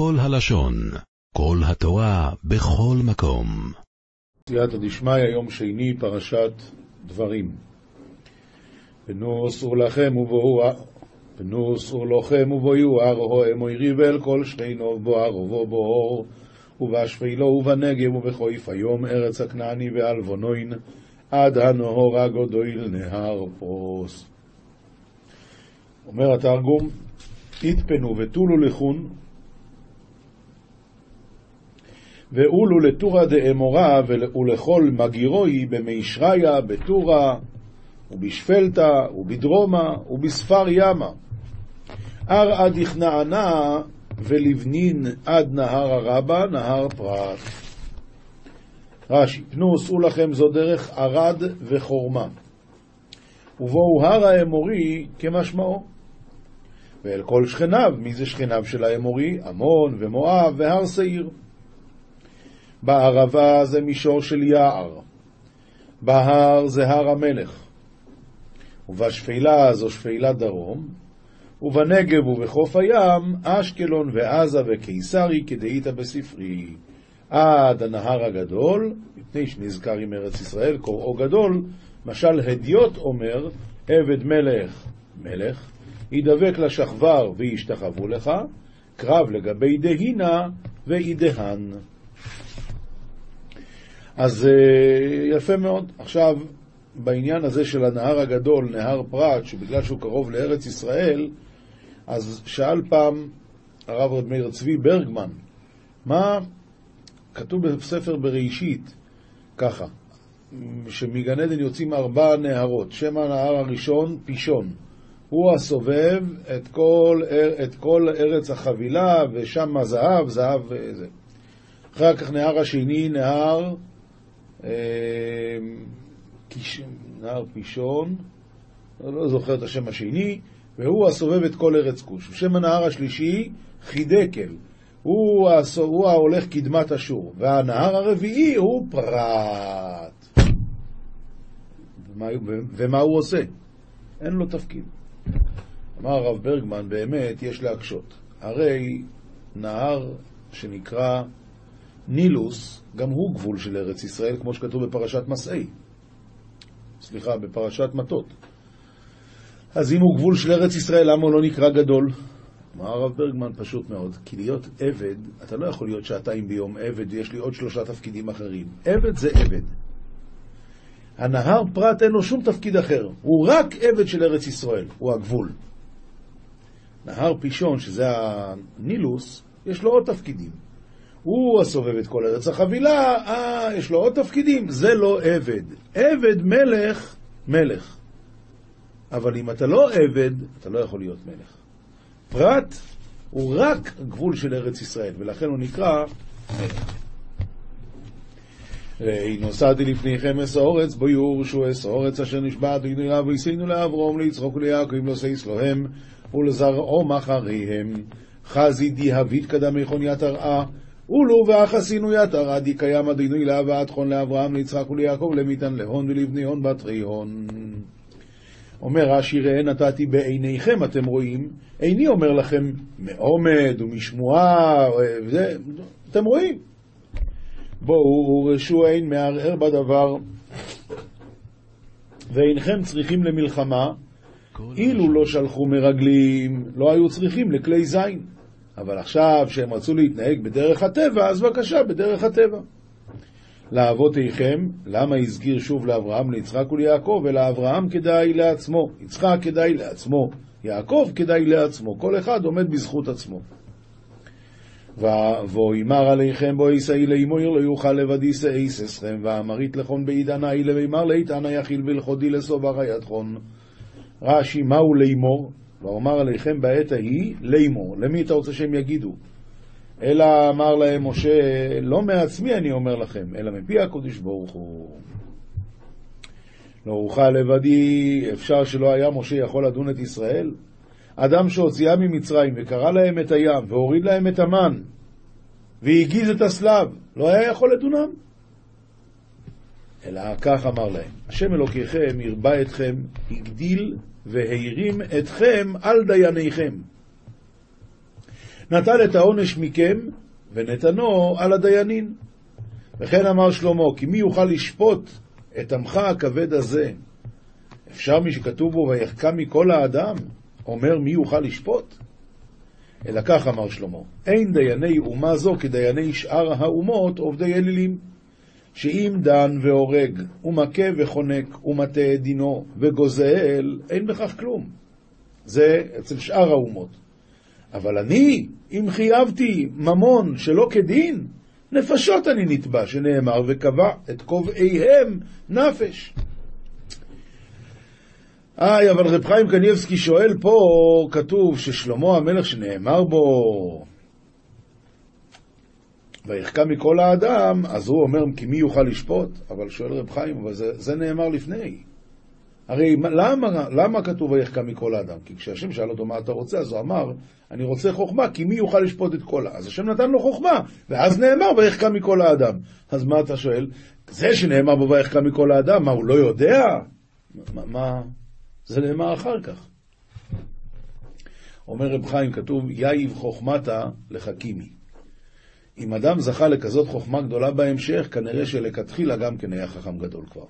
כל הלשון, כל התורה, בכל מקום. סייעתא דשמיא, יום שני, פרשת דברים. ונוסעו לכם ובואו, ונוסעו לכם ובואו ארהו אמוי ריבל כל שכנו בוער ובואו ובשפילו ובנגב ובחויף היום ארץ הכנעני ואלבונוין עד הנהור הגודויל נהר פרוס. אומר התרגום, התפנו ותולו לחון ואולו לטורא דאמורה ולכל מגירוי במישריה, בטורא ובשפלתא ובדרומה ובספר ימה. אר עד יכנענה ולבנין עד נהר הרבה, נהר פרת. רש"י, פנו עשו לכם זו דרך ערד וחורמה. ובואו הר האמורי כמשמעו. ואל כל שכניו, מי זה שכניו של האמורי? עמון ומואב והר שעיר. בערבה זה מישור של יער, בהר זה הר המלך, ובשפלה זו שפלת דרום, ובנגב ובחוף הים, אשקלון ועזה וקיסרי כדאית בספרי. עד הנהר הגדול, מפני שנזכר עם ארץ ישראל, קוראו גדול, משל הדיוט אומר, עבד מלך, מלך, ידבק לשחבר וישתחוו לך, קרב לגבי דהינה ואידהן. אז יפה מאוד. עכשיו, בעניין הזה של הנהר הגדול, נהר פרת, שבגלל שהוא קרוב לארץ ישראל, אז שאל פעם הרב רב מאיר צבי ברגמן, מה כתוב בספר בראשית, ככה, שמגן עדן יוצאים ארבע נהרות, שם הנהר הראשון, פישון. הוא הסובב את כל, את כל ארץ החבילה, ושם זהב, זהב וזה. אחר כך נהר השני, נהר נהר פישון, לא זוכר את השם השני, והוא הסובב את כל ארץ כוש. שם הנהר השלישי, חידקל, הוא, הסוב, הוא ההולך קדמת אשור, והנהר הרביעי הוא פרת. ומה הוא עושה? אין לו תפקיד. אמר הרב ברגמן, באמת יש להקשות. הרי נהר שנקרא נילוס, גם הוא גבול של ארץ ישראל, כמו שכתוב בפרשת מסעי. סליחה, בפרשת מטות. אז אם הוא גבול של ארץ ישראל, למה הוא לא נקרא גדול? אמר הרב ברגמן, פשוט מאוד, כי להיות עבד, אתה לא יכול להיות שעתיים ביום עבד, יש לי עוד שלושה תפקידים אחרים. עבד זה עבד. הנהר פרת אין לו שום תפקיד אחר, הוא רק עבד של ארץ ישראל, הוא הגבול. נהר פישון, שזה הנילוס, יש לו עוד תפקידים. הוא הסובב את כל ארץ החבילה, אה, יש לו עוד תפקידים, זה לא עבד. עבד, מלך, מלך. אבל אם אתה לא עבד, אתה לא יכול להיות מלך. פרט הוא רק גבול של ארץ ישראל, ולכן הוא נקרא מלך. ראי נוסעתי לפניכם אס האורץ, בו יורשו אס האורץ אשר נשבע אדוני רב ויסיינו לאברום, ליצחוק וליעקב, לא סייס להם, ולזרעום אחריהם. חזי די הווית קדמי חוניית הרעה, ולו ואחסינו יתר עדי קיים אדינוי להבאת חון לאברהם, ליצחק וליעקב, למיתן להון ולבני הון בתרי הון. אומר רש"י, ראה נתתי בעיניכם, אתם רואים, איני אומר לכם מעומד ומשמועה, וזה, אתם רואים. בואו ורשו אין מערער בדבר, ואינכם צריכים למלחמה, אילו לא שלחו מרגלים, לא היו צריכים לכלי זין. אבל עכשיו שהם רצו להתנהג בדרך הטבע, אז בבקשה, בדרך הטבע. לאבותיכם, למה הסגיר שוב לאברהם, ליצחק וליעקב, ולאברהם כדאי לעצמו, יצחק כדאי לעצמו, יעקב כדאי לעצמו, כל אחד עומד בזכות עצמו. ואימר עליכם בו ישאי לאמור לא יוכל לבדי שאיס אסכם, ואמרית לכון בעידנה אי למימר לאיתנה יחיל בלכודי לסובר הידכון. רש"י, מהו לאמור? ואומר עליכם בעת ההיא לאמור. למי אתה רוצה שהם יגידו? אלא אמר להם משה, לא מעצמי אני אומר לכם, אלא מפי הקדוש ברוך הוא. לא אוכל לבדי, אפשר שלא היה משה יכול לדון את ישראל? אדם שהוציאה ממצרים וקרא להם את הים והוריד להם את המן והגיז את הסלב, לא היה יכול לדונם? אלא כך אמר להם, השם אלוקיכם ירבה אתכם, הגדיל והרים אתכם על דייניכם. נטל את העונש מכם, ונתנו על הדיינים. וכן אמר שלמה, כי מי יוכל לשפוט את עמך הכבד הזה? אפשר מי שכתוב בו, ויחכם מכל האדם, אומר מי יוכל לשפוט? אלא כך אמר שלמה, אין דייני אומה זו כדייני שאר האומות עובדי אלילים, שאם דן והורג, ומכה וחונק, ומטה את דינו, וגוזל, אין בכך כלום. זה אצל שאר האומות. אבל אני, אם חייבתי ממון שלא כדין, נפשות אני נתבע, שנאמר, וקבע את קובעיהם נפש. איי, אבל רב חיים קניבסקי שואל פה, כתוב ששלמה המלך שנאמר בו ויחכם מכל האדם, אז הוא אומר, כי מי יוכל לשפוט? אבל שואל רב חיים, אבל זה, זה נאמר לפני. הרי למה, למה כתוב ויחכם מכל האדם? כי כשהשם שאל אותו מה אתה רוצה, אז הוא אמר, אני רוצה חוכמה, כי מי יוכל לשפוט את כל ה... אז השם נתן לו חוכמה, ואז נאמר ויחכם מכל האדם. אז מה אתה שואל? זה שנאמר בו ויחכם מכל האדם, מה, הוא לא יודע? מה, מה... זה נאמר אחר כך. אומר רב חיים, כתוב, יאיב חוכמתה לחכימי. אם אדם זכה לכזאת חוכמה גדולה בהמשך, כנראה שלכתחילה גם כן היה חכם גדול כבר.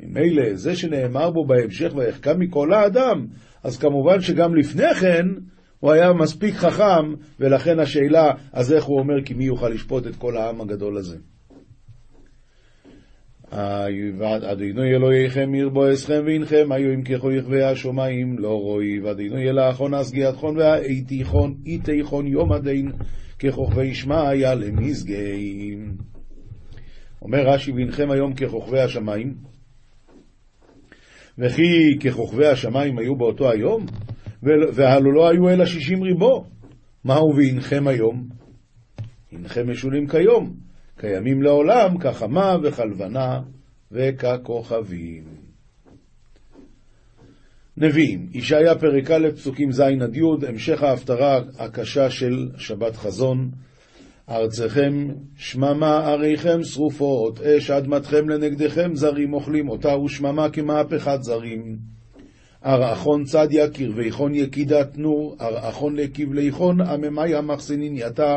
ממילא, זה שנאמר בו בהמשך ויחכם מכל האדם, אז כמובן שגם לפני כן הוא היה מספיק חכם, ולכן השאלה, אז איך הוא אומר כי מי יוכל לשפוט את כל העם הגדול הזה? אדינו אלוהיכם ירבו אסכם וענכם, היו אם ככו יכווה השומעים לא רואי, ואדינו ילה אחון אסגיית חון והאיתיכון, איתיכון יום הדין, ככוכבי שמעיה למזגים. אומר רש"י, וענכם היום ככוכבי השמיים, וכי ככוכבי השמיים היו באותו היום, והלא לא היו אלא שישים ריבו. מהו והנכם היום? הנכם משולים כיום, קיימים לעולם כחמה וכלבנה וככוכבים. נביאים, ישעיה פרק א', פסוקים ז' עד י', המשך ההפטרה הקשה של שבת חזון. ארצכם שממה עריכם שרופות, אש אדמתכם לנגדכם זרים אוכלים אותה ושממה כמהפכת זרים. ארעכון צדיה קרביכון יקידה תנור, ארעכון לכבליכון עממיה מחסנין יתה,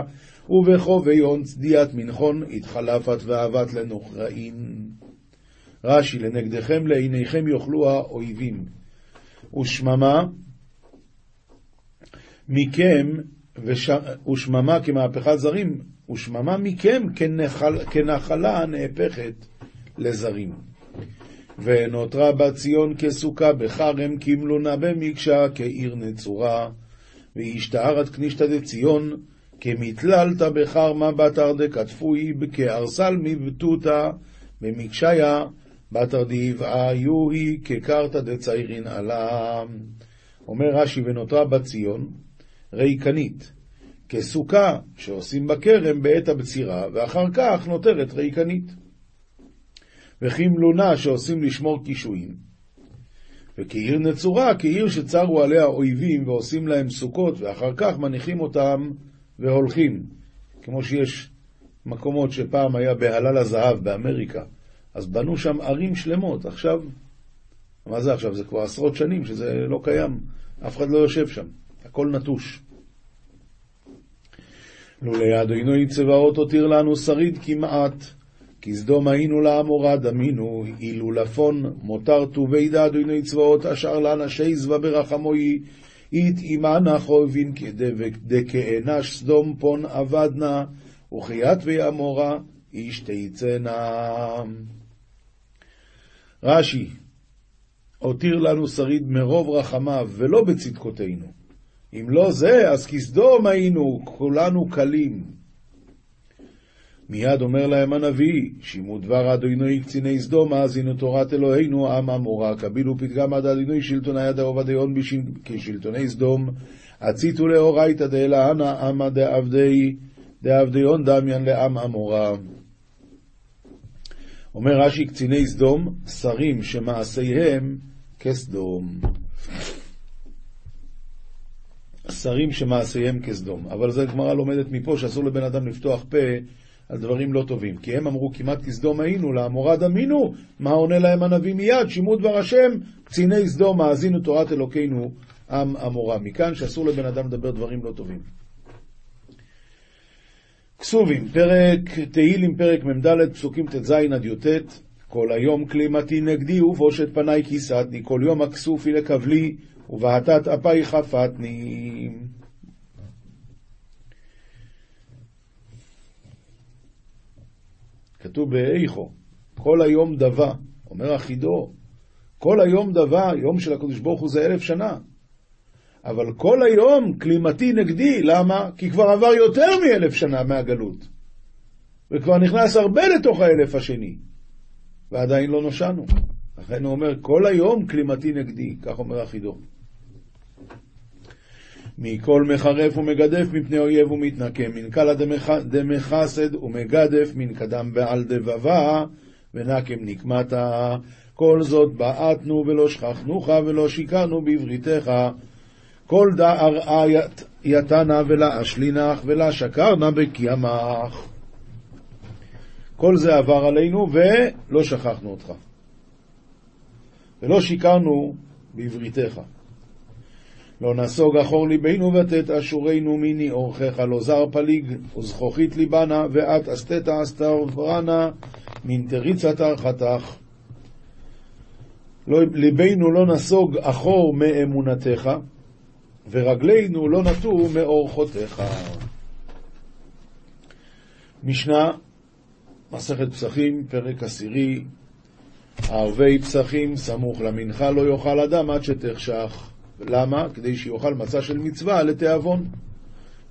ובחוביון צדיית מנחון התחלפת ואהבת לנוכרין. רש"י, לנגדכם לעיניכם יאכלו האויבים. ושממה מכם, וש... ושממה כמהפכת זרים, ושממה מכם כנחל... כנחלה נהפכת לזרים. ונותרה בת ציון כסוכה בכרם, כמלונה במקשה, כעיר נצורה. והשתערת כנישתא דציון, כמתללת בחרמה בתר דכתפוי, כארסל מבטותא, במקשיה, בתר דיבעה יוהי, כקרתא דציירין עלה. אומר רש"י, ונותרה בת ציון, ריקנית, כסוכה שעושים בכרם בעת הבצירה, ואחר כך נותרת ריקנית. וכמלונה שעושים לשמור קישואים. וכעיר נצורה, כעיר שצרו עליה אויבים ועושים להם סוכות, ואחר כך מניחים אותם והולכים. כמו שיש מקומות שפעם היה בהלל הזהב באמריקה, אז בנו שם ערים שלמות. עכשיו, מה זה עכשיו? זה כבר עשרות שנים שזה לא קיים, אף אחד לא יושב שם, הכל נטוש. לולא אדוני צבאות הותיר לנו שריד כמעט, כי סדום היינו לעמורה דמינו, אילו לפון מותר טובי דה אדוני צבאות אשר לאנשי זווה ברחמוי, אית אימנה חובין דכאנש סדום פון אבדנה, וחיית ויעמורה איש תיצנה. רש"י, הותיר לנו שריד מרוב רחמיו ולא בצדקותינו. אם לא זה, אז כסדום היינו, כולנו קלים. מיד אומר להם הנביא, שימו דבר אדוני קציני סדום, האזינו תורת אלוהינו, עם עמורה, קבילו פתגם עד אדוני שלטון היד עובדיון כשלטוני סדום, הציתו לאורייתא דאלהנה עמא דעבדי, דעבדיון דמיין לעם עמורה. אומר רש"י, קציני סדום, שרים שמעשיהם כסדום. שרים שמעשיהם כסדום. אבל זה גמרא לומדת מפה שאסור לבן אדם לפתוח פה על דברים לא טובים. כי הם אמרו כמעט כסדום היינו, לעמורה דמינו, מה עונה להם הנביא מיד? שימו דבר השם, קציני סדום, האזינו תורת אלוקינו, עם עמורה. מכאן שאסור לבן אדם לדבר דברים לא טובים. כסובים, פרק תהילים, פרק מ"ד, פסוקים ט"ז עד י"ט כל היום כלימתי נגדי ובושת פניי כיסתני, כל יום הכסופי לקבלי ובהתת אפי חפתני. כתוב באיכו, כל היום דבה, אומר אחידו, כל היום דבה, יום של הקדוש ברוך הוא זה אלף שנה. אבל כל היום כלימתי נגדי, למה? כי כבר עבר יותר מאלף שנה מהגלות. וכבר נכנס הרבה לתוך האלף השני, ועדיין לא נושענו. לכן הוא אומר, כל היום כלימתי נגדי, כך אומר החידו. מכל מחרף ומגדף מפני אויב ומתנקם, מן קלא דמחסד ומגדף, מן קדם ועל דבבה, ונקם נקמתה. כל זאת בעטנו ולא שכחנוך ולא שיקרנו בבריתך. כל דאר יתנה ולה אשלינך ולה שקרנה בקיימך. כל זה עבר עלינו ולא שכחנו אותך. ולא שיקרנו בעבריתך. לא נסוג אחור ליבנו ותת אשורנו מיני אורכך, לא זר פליג וזכוכית ליבנה, ואת אסתת אסתברנה מן תריצת ארכתך. לא, ליבנו לא נסוג אחור מאמונתך, ורגלינו לא נטו מאורחותיך. משנה, מסכת פסחים, פרק עשירי, ערבי פסחים, סמוך למנחה לא יאכל אדם עד שתחשך. למה? כדי שיאכל מצה של מצווה לתיאבון.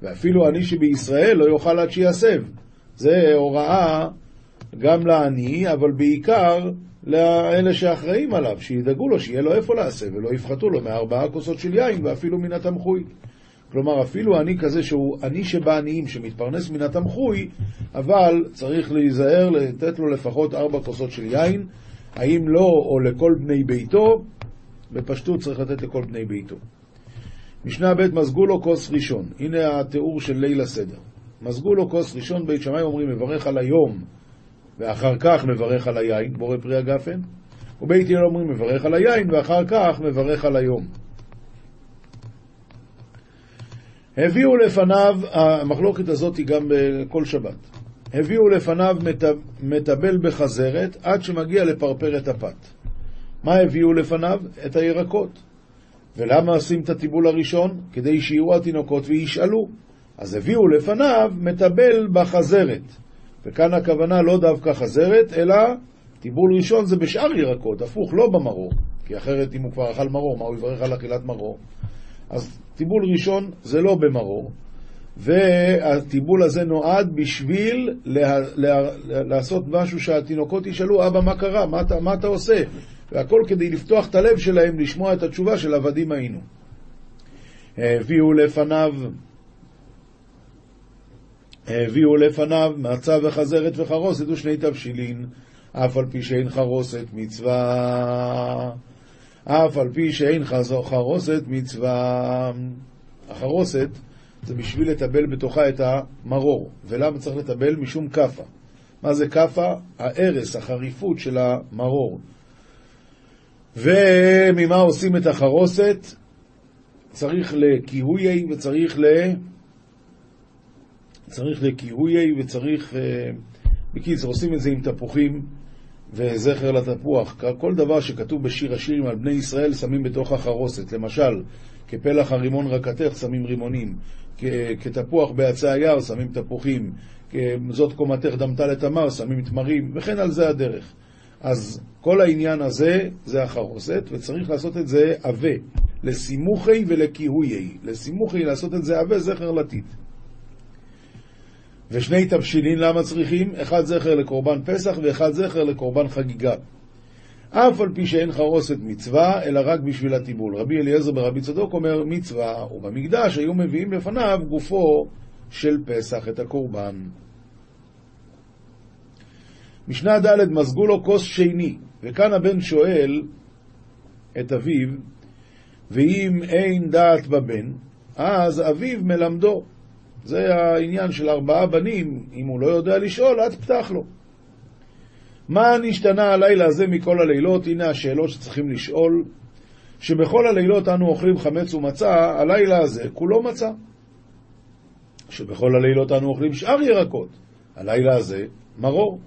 ואפילו עני שבישראל לא יאכל עד שיסב. זה הוראה גם לעני, אבל בעיקר לאלה שאחראים עליו, שידאגו לו, שיהיה לו איפה להסב, ולא יפחתו לו מארבעה כוסות של יין, ואפילו מן התמחוי. כלומר, אפילו עני כזה שהוא עני שבעניים, שמתפרנס מן התמחוי, אבל צריך להיזהר לתת לו לפחות ארבע כוסות של יין, האם לא או לכל בני ביתו, בפשטות צריך לתת לכל בני ביתו. משנה ב' מזגו לו כוס ראשון, הנה התיאור של ליל הסדר. מזגו לו כוס ראשון, בית שמאי אומרים מברך על היום ואחר כך מברך על היין, בורא פרי הגפן, ובית הלל אומרים מברך על היין ואחר כך מברך על היום. הביאו לפניו, המחלוקת הזאת היא גם בכל שבת, הביאו לפניו מטבל בחזרת עד שמגיע לפרפרת הפת. מה הביאו לפניו? את הירקות. ולמה עושים את הטיבול הראשון? כדי שיהיו התינוקות וישאלו. אז הביאו לפניו מטבל בחזרת. וכאן הכוונה לא דווקא חזרת, אלא טיבול ראשון זה בשאר ירקות, הפוך, לא במרור. כי אחרת אם הוא כבר אכל מרור, מה הוא יברך על אכילת מרור? אז טיבול ראשון זה לא במרור, והטיבול הזה נועד בשביל לה, לה, לעשות משהו שהתינוקות ישאלו, אבא, מה קרה? מה אתה, מה אתה עושה? והכל כדי לפתוח את הלב שלהם לשמוע את התשובה של עבדים היינו. הביאו לפניו הביאו לפניו מצה וחזרת וחרוסת ושני תבשילין, אף על פי שאין חרוסת מצווה. אף על פי שאין חרוסת מצווה. החרוסת זה בשביל לטבל בתוכה את המרור. ולמה צריך לטבל? משום כאפה. מה זה כאפה? ההרס, החריפות של המרור. וממה עושים את החרוסת? צריך לכיהויי וצריך ל... צריך לקיהויי וצריך... אה, בקיצור, עושים את זה עם תפוחים וזכר לתפוח. כל דבר שכתוב בשיר השירים על בני ישראל שמים בתוך החרוסת. למשל, כפלח הרימון רקתך שמים רימונים, כתפוח בעצי היער שמים תפוחים, כזאת קומתך דמתה לתמר שמים תמרים, וכן על זה הדרך. אז כל העניין הזה זה החרוסת, וצריך לעשות את זה עבה, לסימוכי ולקיהויי. לסימוכי לעשות את זה עבה, זכר לטיט. ושני תבשילין למה צריכים? אחד זכר לקורבן פסח ואחד זכר לקורבן חגיגה. אף על פי שאין חרוסת מצווה, אלא רק בשביל הטיבול. רבי אליעזר ברבי צדוק אומר מצווה, ובמקדש היו מביאים בפניו גופו של פסח, את הקורבן. משנה ד' מזגו לו כוס שני, וכאן הבן שואל את אביו, ואם אין דעת בבן, אז אביו מלמדו. זה העניין של ארבעה בנים, אם הוא לא יודע לשאול, אל תפתח לו. מה נשתנה הלילה הזה מכל הלילות? הנה השאלות שצריכים לשאול. שבכל הלילות אנו אוכלים חמץ ומצה, הלילה הזה כולו מצה. שבכל הלילות אנו אוכלים שאר ירקות. הלילה הזה, מרור.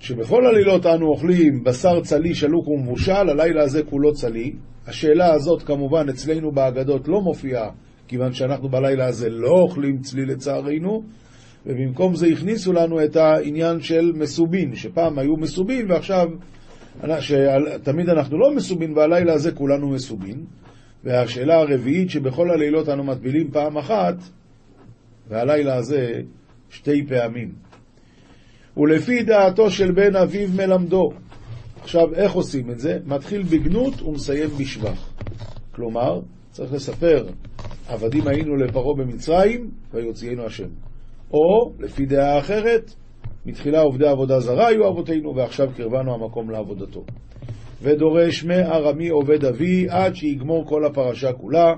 שבכל הלילות אנו אוכלים בשר צלי שלוק ומבושל, הלילה הזה כולו צלי. השאלה הזאת כמובן אצלנו באגדות לא מופיעה, כיוון שאנחנו בלילה הזה לא אוכלים צלי לצערנו, ובמקום זה הכניסו לנו את העניין של מסובין, שפעם היו מסובין ועכשיו, שתמיד אנחנו לא מסובין והלילה הזה כולנו מסובין. והשאלה הרביעית, שבכל הלילות אנו מטבילים פעם אחת, והלילה הזה שתי פעמים. ולפי דעתו של בן אביו מלמדו. עכשיו, איך עושים את זה? מתחיל בגנות ומסיים בשבח. כלומר, צריך לספר, עבדים היינו לפרעה במצרים, ויוציאנו השם. או, לפי דעה אחרת, מתחילה עובדי עבודה זרה היו אבותינו, ועכשיו קרבנו המקום לעבודתו. ודורש מארמי עובד אבי עד שיגמור כל הפרשה כולה.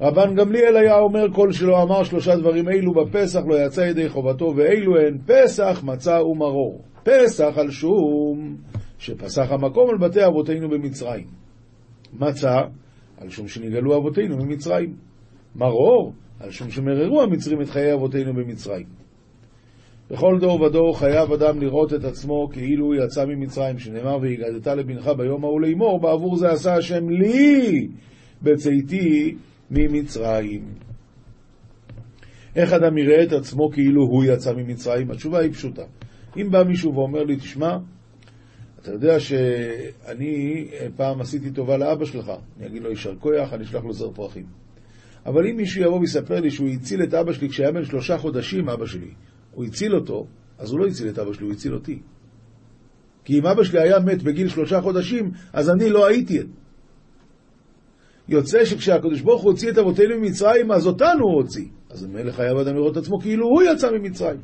רבן גמליאל היה אומר כל שלא אמר שלושה דברים אלו בפסח לא יצא ידי חובתו ואלו הן פסח, מצה ומרור. פסח על שום שפסח המקום על בתי אבותינו במצרים. מצה על שום שנגאלו אבותינו ממצרים. מרור על שום שמררו המצרים את חיי אבותינו במצרים. בכל דור ודור חייב אדם לראות את עצמו כאילו יצא ממצרים, שנאמר והגדת לבנך ביום ההוא לאמור, בעבור זה עשה השם לי בצאתי ממצרים. איך אדם יראה את עצמו כאילו הוא יצא ממצרים? התשובה היא פשוטה. אם בא מישהו ואומר לי, תשמע, אתה יודע שאני פעם עשיתי טובה לאבא שלך, אני אגיד לו יישר כוח, אני אשלח לו זר פרחים. אבל אם מישהו יבוא ויספר לי שהוא הציל את אבא שלי כשהיה בן שלושה חודשים, אבא שלי, הוא הציל אותו, אז הוא לא הציל את אבא שלי, הוא הציל אותי. כי אם אבא שלי היה מת בגיל שלושה חודשים, אז אני לא הייתי. יוצא שכשהקדוש ברוך הוא הוציא את אבותינו ממצרים, אז אותנו הוא הוציא. אז ממילא חייב אדם לראות את עצמו כאילו הוא יצא ממצרים.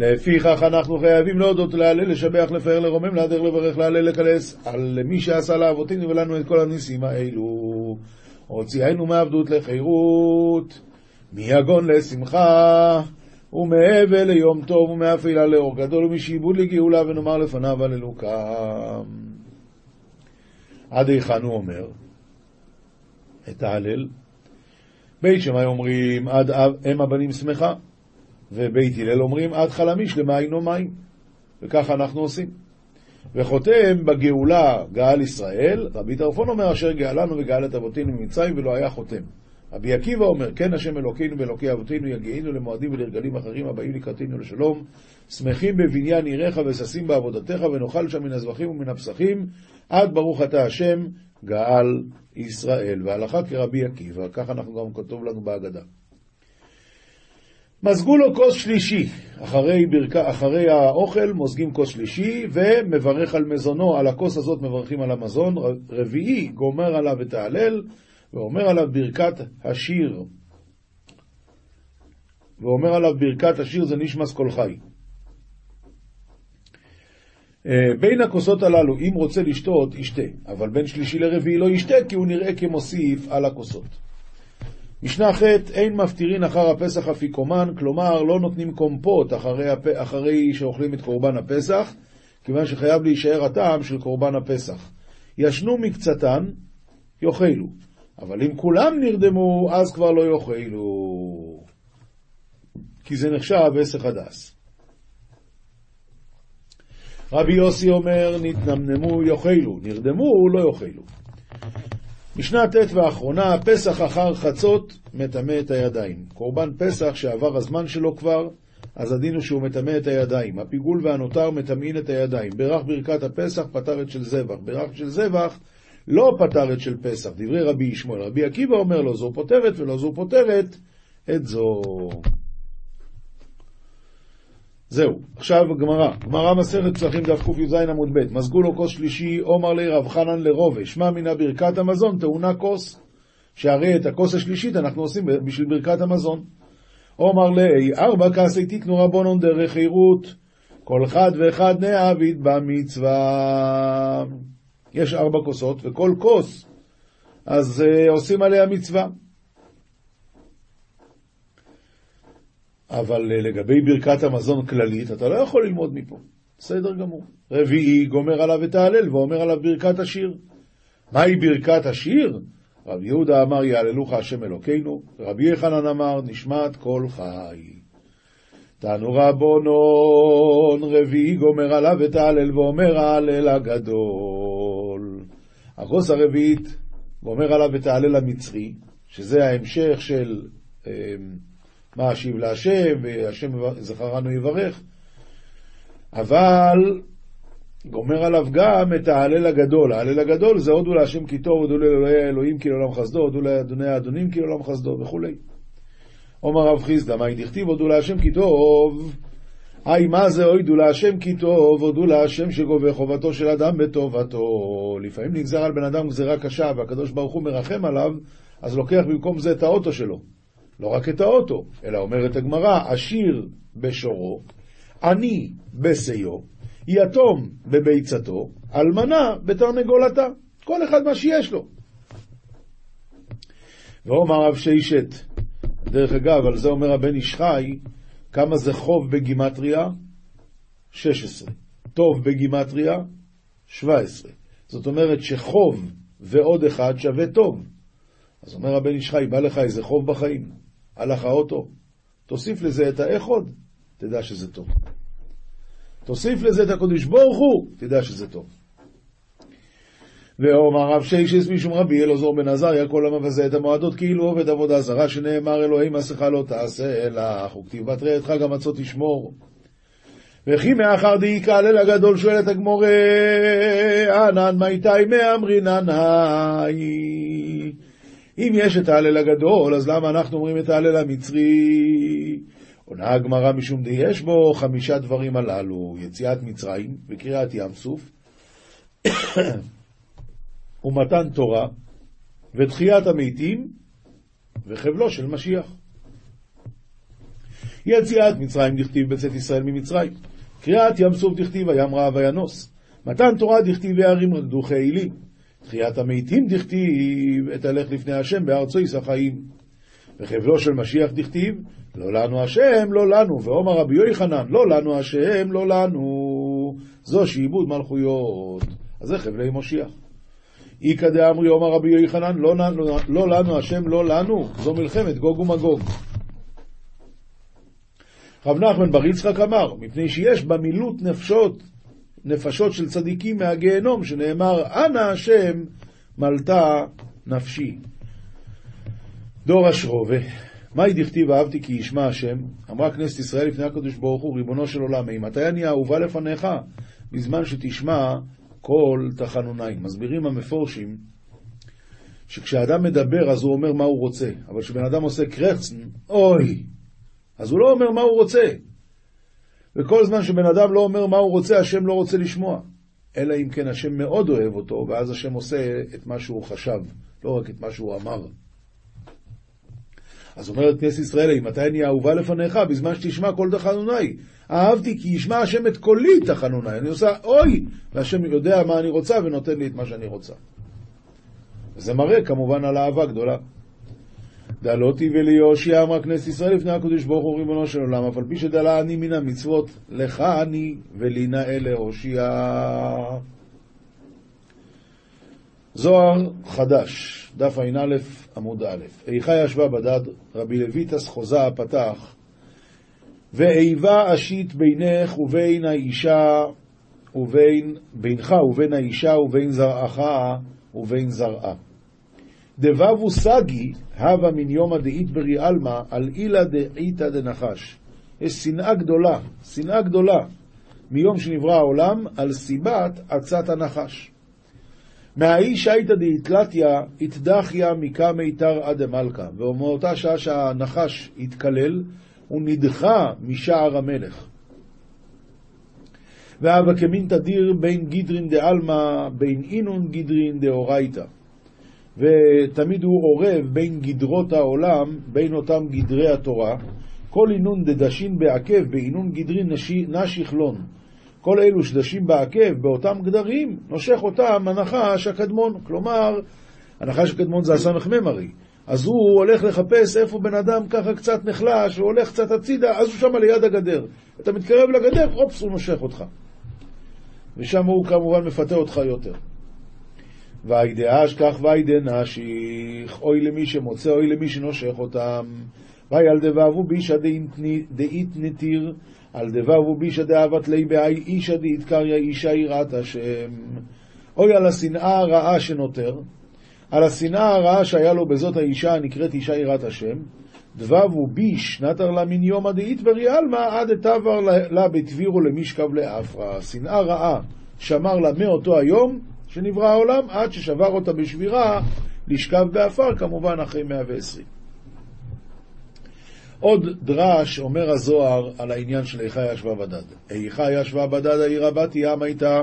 לפיכך אנחנו חייבים להודות, להלל, לשבח, לפאר, לרומם, להדר, לברך, להלל, לקלס, על מי שעשה לאבותינו ולנו את כל הניסים האלו. הוציאנו מעבדות לחירות. מיגון לשמחה, ומהבל ליום טוב, ומאפילה לאור גדול, ומשעבוד לגאולה, ונאמר לפניו הללוקם. עד היכן הוא אומר את ההלל? בית שמאי אומרים עד אם הבנים שמחה, ובית הלל אומרים עד חלמיש למים או מים, וככה אנחנו עושים. וחותם בגאולה גאל ישראל, רבי טרפון אומר אשר גאלנו וגאל את אבותינו ממצרים ולא היה חותם. רבי עקיבא אומר, כן השם אלוקינו ואלוקי אבותינו יגיענו למועדים ולרגלים אחרים הבאים לקראתנו לשלום, שמחים בבניין עיריך וששים בעבודתך ונאכל שם מן הזבחים ומן הפסחים, עד ברוך אתה השם גאל ישראל. והלכה כרבי עקיבא, כך אנחנו גם כתוב לנו בהגדה. מזגו לו כוס שלישי, אחרי, ברכה, אחרי האוכל מוזגים כוס שלישי ומברך על מזונו, על הכוס הזאת מברכים על המזון, רביעי גומר עליו את ההלל ואומר עליו ברכת השיר, ואומר עליו ברכת השיר זה נשמס כל חי. אה, בין הכוסות הללו, אם רוצה לשתות, ישתה, אבל בין שלישי לרביעי לא ישתה, כי הוא נראה כמוסיף על הכוסות. משנה ח' אין מפטירין אחר הפסח אפיקומן, כלומר לא נותנים קומפות אחרי, הפ... אחרי שאוכלים את קורבן הפסח, כיוון שחייב להישאר הטעם של קורבן הפסח. ישנו מקצתן, יאכלו. אבל אם כולם נרדמו, אז כבר לא יאכלו. כי זה נחשב עסק הדס. רבי יוסי אומר, נתנמנמו יאכלו, נרדמו לא יאכלו. משנה ט' ואחרונה, פסח אחר חצות מטמא את הידיים. קורבן פסח שעבר הזמן שלו כבר, אז הדין הוא שהוא מטמא את הידיים. הפיגול והנותר מטמאין את הידיים. ברך ברכת הפסח פטר את של זבח. ברך של זבח לא פטר את של פסח, דברי רבי ישמעאל. רבי עקיבא אומר לו, זו פותרת ולא זו פותרת את זו. זהו, עכשיו גמרא, גמרא מסכת פסחים דף קי"ז עמוד ב', מזגו לו כוס שלישי, עומר לי רב חנן לרובה, שמע מן ברכת המזון טעונה כוס, שהרי את הכוס השלישית אנחנו עושים בשביל ברכת המזון. עומר לי, ארבע כסי תיתנו רבונון דרך חירות, כל אחד ואחד נעביד במצווה. יש ארבע כוסות, וכל כוס, אז uh, עושים עליה מצווה. אבל uh, לגבי ברכת המזון כללית, אתה לא יכול ללמוד מפה. בסדר גמור. רביעי גומר עליו את ההלל ואומר עליו ברכת השיר. מהי ברכת השיר? רבי יהודה אמר יהללוך השם אלוקינו, ורבי יחנן אמר נשמת כל חי. תנו רבונון רביעי גומר עליו את ההלל ואומר ההלל הגדול. הכוס הרביעית גומר עליו את ההלל המצרי, שזה ההמשך של אה, מה אשיב להשם, והשם זכרנו יברך, אבל גומר עליו גם את ההלל הגדול. ההלל הגדול זה הודו להשם כי טוב, הודו לאלוהי האלוהים כי לעולם חסדו, הודו לאדוני האדונים כי לעולם חסדו וכולי. אומר רב חיסדא, מהי דכתיב הודו להשם כי טוב? היי, מה זה הודו להשם כי טוב, הודו להשם שגובה חובתו של אדם בטובתו. לפעמים נגזר על בן אדם גזירה קשה והקדוש ברוך הוא מרחם עליו, אז לוקח במקום זה את האוטו שלו. לא רק את האוטו, אלא אומרת הגמרא, עשיר בשורו, עני בשיאו, יתום בביצתו, אלמנה בתרנגולתה. כל אחד מה שיש לו. ואומר רב שיישת, דרך אגב, על זה אומר הבן איש חי, כמה זה חוב בגימטריה? 16. טוב בגימטריה? 17. זאת אומרת שחוב ועוד אחד שווה טוב. אז אומר הבן איש חי, בא לך איזה חוב בחיים, הלך האוטו, תוסיף לזה את האחוד, תדע שזה טוב. תוסיף לזה את הקודש ברוך הוא, תדע שזה טוב. ואומר רב שיישס משום רבי אלעזור בן עזריה כל המבזה את המועדות כאילו עובד עבודה זרה שנאמר אלוהי מסכה לא תעשה לך וכתיב בתרי את חג המצות תשמור וכי מאחר דאי כהלל הגדול שואלת הגמורה ענן מאיתי מאמרינן היי אם יש את ההלל הגדול אז למה אנחנו אומרים את ההלל המצרי עונה הגמרא משום די יש בו חמישה דברים הללו, יציאת מצרים וקריעת ים סוף, ומתן תורה, ותחיית המתים, וחבלו של משיח. יציאת מצרים דכתיב בצאת ישראל ממצרים, קריעת ים סוף דכתיב הים רעב וינוס, מתן תורה דכתיב הערים רקדו חיילים, תחיית המתים דכתיב את הלך לפני השם בארצו ישחיים. וחבלו של משיח דכתיב, לא לנו השם, לא לנו. ואומר רבי יוחנן, לא לנו השם, לא לנו. זו שעיבוד מלכויות. אז זה חבלי משיח. איכא דאמרי אומר רבי יוחנן, לא, לא, לא לנו השם, לא לנו. זו מלחמת גוג ומגוג. רב נחמן בר יצחק אמר, מפני שיש במילוט נפשות, נפשות של צדיקים מהגיהנום, שנאמר, אנא השם מלטה נפשי. דור אשרובה, מהי דכתיב אהבתי כי ישמע השם? אמרה כנסת ישראל לפני הקדוש ברוך הוא, ריבונו של עולם, מתי אני אהובה לפניך? בזמן שתשמע כל תחנוניים. מסבירים המפורשים שכשאדם מדבר אז הוא אומר מה הוא רוצה, אבל כשבן אדם עושה קרחצן, אוי, אז הוא לא אומר מה הוא רוצה. וכל זמן שבן אדם לא אומר מה הוא רוצה, השם לא רוצה לשמוע. אלא אם כן השם מאוד אוהב אותו, ואז השם עושה את מה שהוא חשב, לא רק את מה שהוא אמר. אז אומרת כנסת ישראל, אם מתי אני אהובה לפניך? בזמן שתשמע כל תחנוני. אהבתי כי ישמע השם את קולי תחנוני. אני עושה אוי, והשם יודע מה אני רוצה ונותן לי את מה שאני רוצה. וזה מראה כמובן על אהבה גדולה. דלותי וליהושע אמרה כנסת ישראל לפני הקדוש ברוך הוא ריבונו של עולם, אף על פי שדלה אני מן המצוות, לך אני ולי נאה להושיע. זוהר חדש, דף ע"א עמוד א', איכה ישבה בדד, רבי לויטס חוזה פתח, ואיבה אשית בינך ובין האישה ובין, בינך ובין האישה ובין זרעך ובין זרעה. דבבו סגי, הווה מן יומא דאית ברי עלמא, על אילה דאיתא דנחש. יש שנאה גדולה, שנאה גדולה, מיום שנברא העולם, על סיבת עצת הנחש. מהאיש הייתא דאיתלתיה התדחיה מקא מיתר עד מלכה, ומאותה שעה שהנחש התקלל, הוא נדחה משער המלך. והווה כמין תדיר בין גידרין דעלמא, בין אינון גידרין דאורייתא. ותמיד הוא עורב בין גדרות העולם, בין אותם גדרי התורה. כל אינון דדשין בעקב, באינון גדרין נשיך לון. כל אלו שדשים בעקב באותם גדרים, נושך אותם הנחש הקדמון. כלומר, הנחש הקדמון זה הסמ"ם הרי. אז הוא הולך לחפש איפה בן אדם ככה קצת נחלש, הוא הולך קצת הצידה, אז הוא שם ליד הגדר. אתה מתקרב לגדר, אופס, הוא נושך אותך. ושם הוא כמובן מפתה אותך יותר. וידעש כך וידנשיך, אוי למי שמוצא, אוי למי שנושך אותם. ויל דבבו בישא דאית נתיר, על דבבו בישא דאבת לי באי אישא דאית קריא אישא יראת השם. אוי על השנאה הרעה שנותר, על השנאה הרעה שהיה לו בזאת האישה הנקראת אישה יראת השם, דבבו ביש נתר לה מן יומא דאית בריאלמה עד אתבר לה בתבירו למשכב לאפרה. שנאה רעה שמר לה מאותו היום שנברא העולם עד ששבר אותה בשבירה לשכב באפר, כמובן אחרי 120. עוד דרש אומר הזוהר על העניין של איכה ישבה בדד. איכה ישבה בדד העיר הבת ים הייתה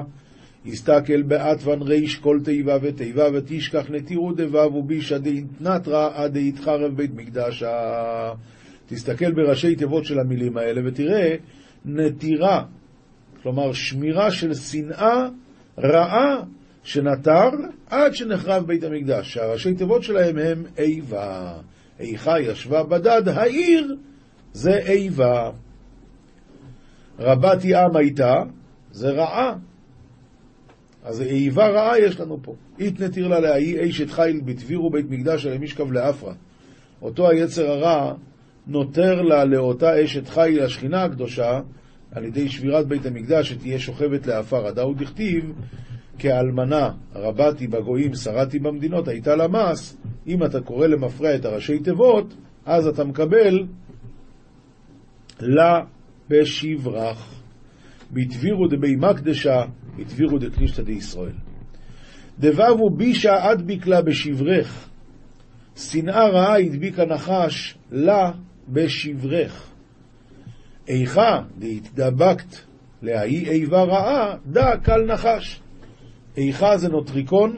הסתכל באטוון ריש כל תיבה ותיבה ותשכח נטירו דבב ובישא דאינתנטרא עד דאיתחרב בית מקדש. תסתכל בראשי תיבות של המילים האלה ותראה נטירה, כלומר שמירה של שנאה רעה שנטר עד שנחרב בית המקדש. שהראשי תיבות שלהם הם איבה. איכה ישבה בדד, העיר זה איבה. רבת ים הייתה, זה רעה. אז איבה רעה יש לנו פה. אית נתיר לה להאי אשת חיל בתבירו בית מקדש על משכב לאפרה. אותו היצר הרע נותר לה לאותה אשת חיל, השכינה הקדושה, על ידי שבירת בית המקדש, שתהיה שוכבת לעפר. הדאו דכתיב, כאלמנה רבתי בגויים, שרתי במדינות, הייתה לה מס, אם אתה קורא למפרע את הראשי תיבות, אז אתה מקבל לה בשברך. בתבירו דבי מקדשה, בתבירו דקלישתא דישראל. דבבו בישה עד ביקלה בשברך, שנאה רעה הדביק הנחש לה בשברך. איכה דהתדבקת להאי איבה רעה, דא קל נחש. איכה זה נוטריקון,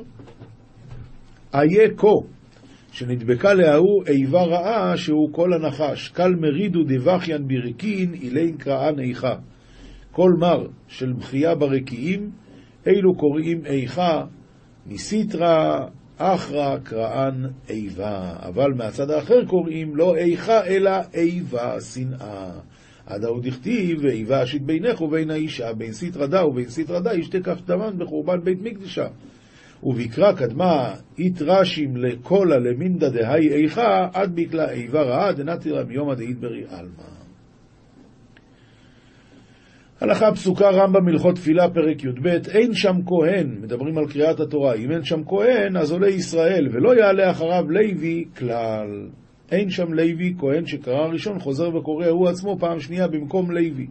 איה כה, שנדבקה להוא איבה רעה שהוא כל הנחש. קל מרידו דבכיין בריקין, אילין קראן איכה. כל מר של בכייה ברקיעים, אלו קוראים איכה, מסיטרא אחרא קראן איבה. אבל מהצד האחר קוראים לא איכה, אלא איבה, שנאה. עד ההוא דכתיב, ואיבה אשית בינך ובין האישה, בין סטרא דה ובין סטרא דה, ישתה כף דמן בחורבן בית מקדשה. ובקרא קדמה אית רשים לקולה למינדה דהי איכה, עד בקלה איבה רעה דנתירא מיומא דאית ברי עלמא. הלכה פסוקה רמב"ם הלכות תפילה פרק י"ב אין שם כהן, מדברים על קריאת התורה, אם אין שם כהן אז עולה ישראל ולא יעלה אחריו לוי כלל. אין שם לוי, כהן שקרא ראשון, חוזר וקורא הוא עצמו פעם שנייה במקום לוי.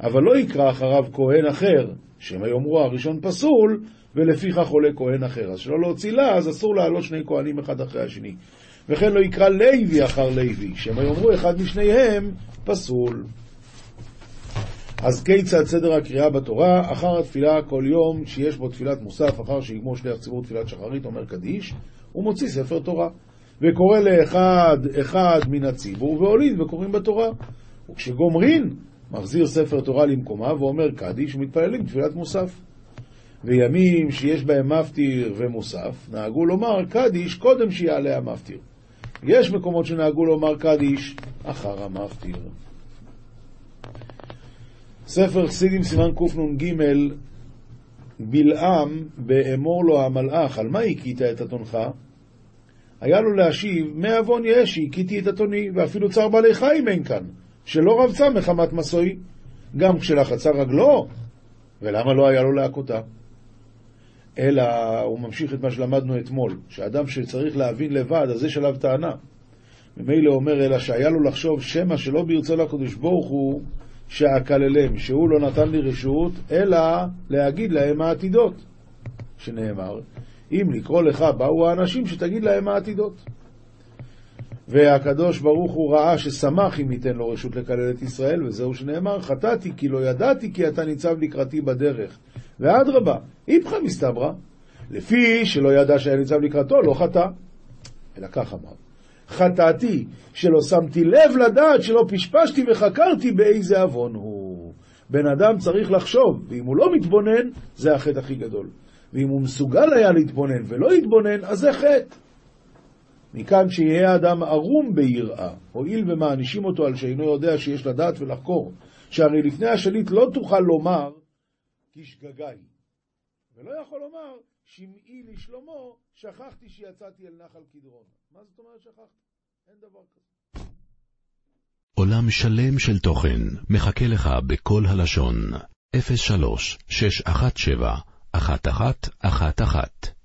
אבל לא יקרא אחריו כהן אחר, שמא יאמרו הראשון פסול, ולפיכך עולה כהן אחר. אז שלא להוציא לה, אז אסור לעלות שני כהנים אחד אחרי השני. וכן לא יקרא לוי אחר לוי, שמא יאמרו אחד משניהם פסול. אז כיצד סדר הקריאה בתורה? אחר התפילה כל יום שיש בו תפילת מוסף, אחר שיגמור שליח ציבור תפילת שחרית, אומר קדיש, הוא מוציא ספר תורה. וקורא לאחד אחד מן הציבור, ועולין וקוראים בתורה. וכשגומרין, מחזיר ספר תורה למקומה ואומר קדיש ומתפללים תפילת מוסף. וימים שיש בהם מפטיר ומוסף, נהגו לומר קדיש קודם שיעלה המפטיר. יש מקומות שנהגו לומר קדיש אחר המפטיר. ספר חסידים סימן קנ"ג בלעם באמור לו המלאך, על מה הכית את אתונך? היה לו להשיב, מעוון יש שהכיתי את אתוני, ואפילו צער בעלי חיים אין כאן, שלא רבצה מחמת מסוי, גם כשלחצה רגלו, ולמה לא היה לו להכותה? אלא הוא ממשיך את מה שלמדנו אתמול, שאדם שצריך להבין לבד, אז יש עליו טענה. ממילא אומר, אלא שהיה לו לחשוב שמא שלא ברצו לקדוש ברוך הוא שאקללם, שהוא לא נתן לי רשות, אלא להגיד להם העתידות, שנאמר, אם לקרוא לך באו האנשים שתגיד להם העתידות. והקדוש ברוך הוא ראה ששמח אם ייתן לו רשות לקלל את ישראל, וזהו שנאמר, חטאתי כי לא ידעתי כי אתה ניצב לקראתי בדרך. ואדרבה, איפכא מסתברא, לפי שלא ידע שהיה ניצב לקראתו, לא חטא. אלא כך אמר, חטאתי שלא שמתי לב לדעת שלא פשפשתי וחקרתי באיזה עוון הוא. בן אדם צריך לחשוב, ואם הוא לא מתבונן, זה החטא הכי גדול. ואם הוא מסוגל היה להתבונן ולא יתבונן, אז זה חטא. מכאן שיהיה האדם ערום ביראה, הואיל ומענישים אותו על שאינו יודע שיש לדעת ולחקור, שהרי לפני השליט לא תוכל לומר כי שגגאי, ולא יכול לומר שמעי לשלמה, שכחתי שיצאתי אל נחל קדרון. מה זאת אומרת שכחתי? אין דבר כזה. עולם שלם של תוכן מחכה לך בכל הלשון, 03 617 1111